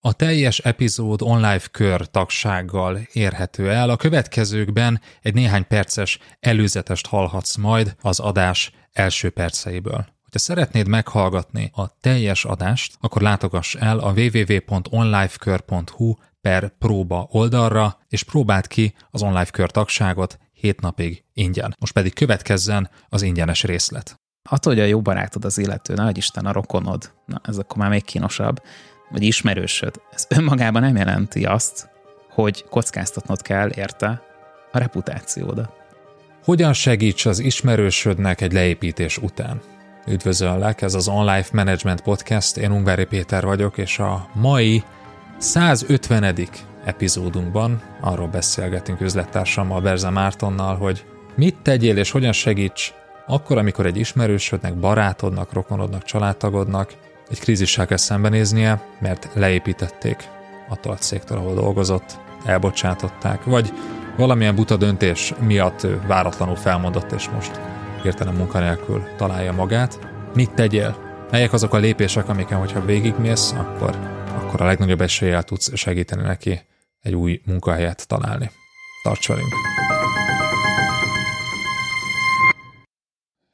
A teljes epizód online kör tagsággal érhető el. A következőkben egy néhány perces előzetest hallhatsz majd az adás első perceiből. Ha szeretnéd meghallgatni a teljes adást, akkor látogass el a www.onlifekör.hu per próba oldalra, és próbáld ki az online kör tagságot 7 napig ingyen. Most pedig következzen az ingyenes részlet. Attól, hogy a jó barátod az illető, nagy Isten a rokonod, na ez akkor már még kínosabb, vagy ismerősöd, ez önmagában nem jelenti azt, hogy kockáztatnod kell érte a reputációdat. Hogyan segíts az ismerősödnek egy leépítés után? Üdvözöllek, ez az Online Management Podcast, én Ungvári Péter vagyok, és a mai 150. epizódunkban arról beszélgetünk üzlettársammal, Berze Mártonnal, hogy mit tegyél és hogyan segíts akkor, amikor egy ismerősödnek, barátodnak, rokonodnak, családtagodnak egy krízissel kell szembenéznie, mert leépítették a cégtől, ahol dolgozott, elbocsátották, vagy valamilyen buta döntés miatt váratlanul felmondott, és most hirtelen munkanélkül találja magát. Mit tegyél? Melyek azok a lépések, amiken, hogyha végigmész, akkor, akkor a legnagyobb eséllyel tudsz segíteni neki egy új munkahelyet találni. Tarts velünk!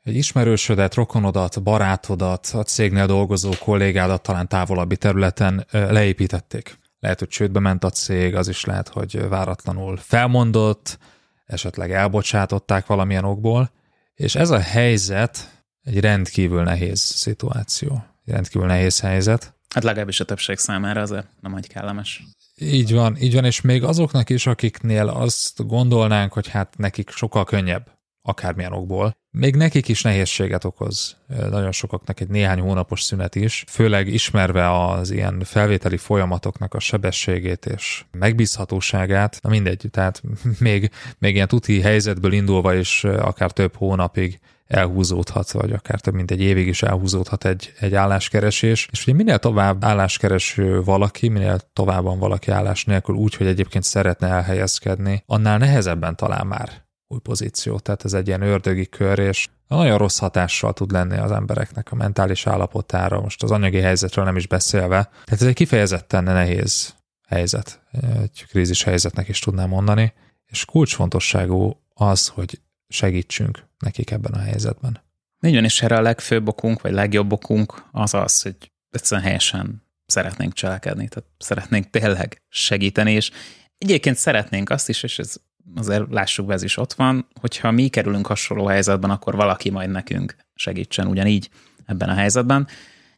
Egy ismerősödet, rokonodat, barátodat, a cégnél dolgozó kollégádat talán távolabbi területen leépítették. Lehet, hogy csődbe ment a cég, az is lehet, hogy váratlanul felmondott, esetleg elbocsátották valamilyen okból, és ez a helyzet egy rendkívül nehéz szituáció, egy rendkívül nehéz helyzet. Hát legalábbis a többség számára azért nem egy kellemes. Így van, így van, és még azoknak is, akiknél azt gondolnánk, hogy hát nekik sokkal könnyebb, akármilyen okból, még nekik is nehézséget okoz. Nagyon sokaknak egy néhány hónapos szünet is, főleg ismerve az ilyen felvételi folyamatoknak a sebességét és megbízhatóságát, na mindegy, tehát még, még ilyen tuti helyzetből indulva is akár több hónapig elhúzódhat, vagy akár több mint egy évig is elhúzódhat egy, egy álláskeresés. És ugye minél tovább álláskereső valaki, minél tovább van valaki állás nélkül úgy, hogy egyébként szeretne elhelyezkedni, annál nehezebben talál már új pozíciót. Tehát ez egy ilyen ördögi kör, és nagyon rossz hatással tud lenni az embereknek a mentális állapotára, most az anyagi helyzetről nem is beszélve. Tehát ez egy kifejezetten nehéz helyzet, egy krízis helyzetnek is tudnám mondani, és kulcsfontosságú az, hogy segítsünk nekik ebben a helyzetben. Így van, és erre a legfőbb okunk, vagy legjobb okunk az az, hogy egyszerűen helyesen szeretnénk cselekedni, tehát szeretnénk tényleg segíteni, és egyébként szeretnénk azt is, és ez azért lássuk be, ez is ott van, hogyha mi kerülünk hasonló helyzetben, akkor valaki majd nekünk segítsen ugyanígy ebben a helyzetben.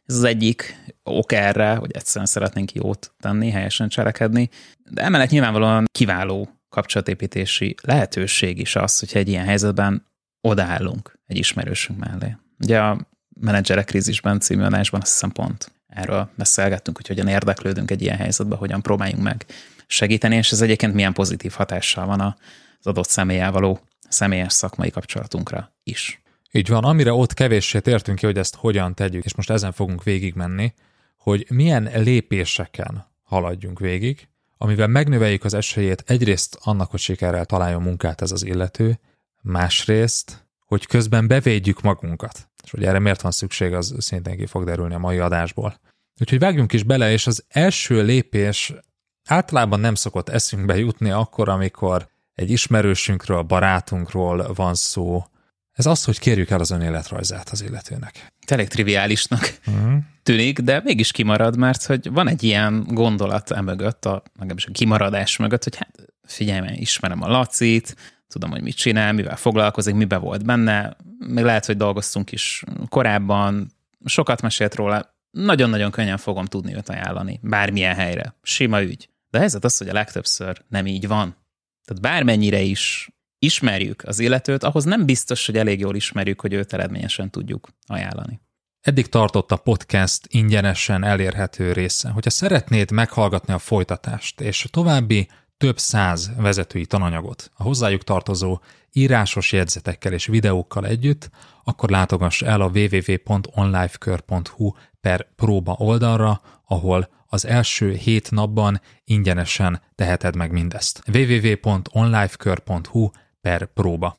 Ez az egyik ok erre, hogy egyszerűen szeretnénk jót tenni, helyesen cselekedni, de emellett nyilvánvalóan kiváló kapcsolatépítési lehetőség is az, hogyha egy ilyen helyzetben odaállunk egy ismerősünk mellé. Ugye a menedzserek krízisben című adásban azt hiszem pont erről beszélgettünk, hogy hogyan érdeklődünk egy ilyen helyzetben, hogyan próbáljunk meg segíteni, és ez egyébként milyen pozitív hatással van az adott személlyel való személyes szakmai kapcsolatunkra is. Így van, amire ott kevéssé tértünk ki, hogy ezt hogyan tegyük, és most ezen fogunk végigmenni, hogy milyen lépéseken haladjunk végig, amivel megnöveljük az esélyét egyrészt annak, hogy sikerrel találjon munkát ez az illető, másrészt, hogy közben bevédjük magunkat. És hogy erre miért van szükség, az szintén ki fog derülni a mai adásból. Úgyhogy vágjunk is bele, és az első lépés általában nem szokott eszünkbe jutni akkor, amikor egy ismerősünkről, barátunkról van szó. Ez az, hogy kérjük el az önéletrajzát az illetőnek. Elég triviálisnak uh-huh. tűnik, de mégis kimarad, mert hogy van egy ilyen gondolat emögött, a, legalábbis a kimaradás mögött, hogy hát figyelj, ismerem a Lacit, tudom, hogy mit csinál, mivel foglalkozik, mibe volt benne, még lehet, hogy dolgoztunk is korábban, sokat mesélt róla, nagyon-nagyon könnyen fogom tudni őt ajánlani, bármilyen helyre, sima ügy. De a helyzet az, hogy a legtöbbször nem így van. Tehát bármennyire is ismerjük az illetőt, ahhoz nem biztos, hogy elég jól ismerjük, hogy őt eredményesen tudjuk ajánlani. Eddig tartott a podcast ingyenesen elérhető része. Hogyha szeretnéd meghallgatni a folytatást és további több száz vezetői tananyagot a hozzájuk tartozó írásos jegyzetekkel és videókkal együtt, akkor látogass el a www.onlifekör.hu per próba oldalra, ahol az első hét napban ingyenesen teheted meg mindezt. www.onlifekör.hu per próba.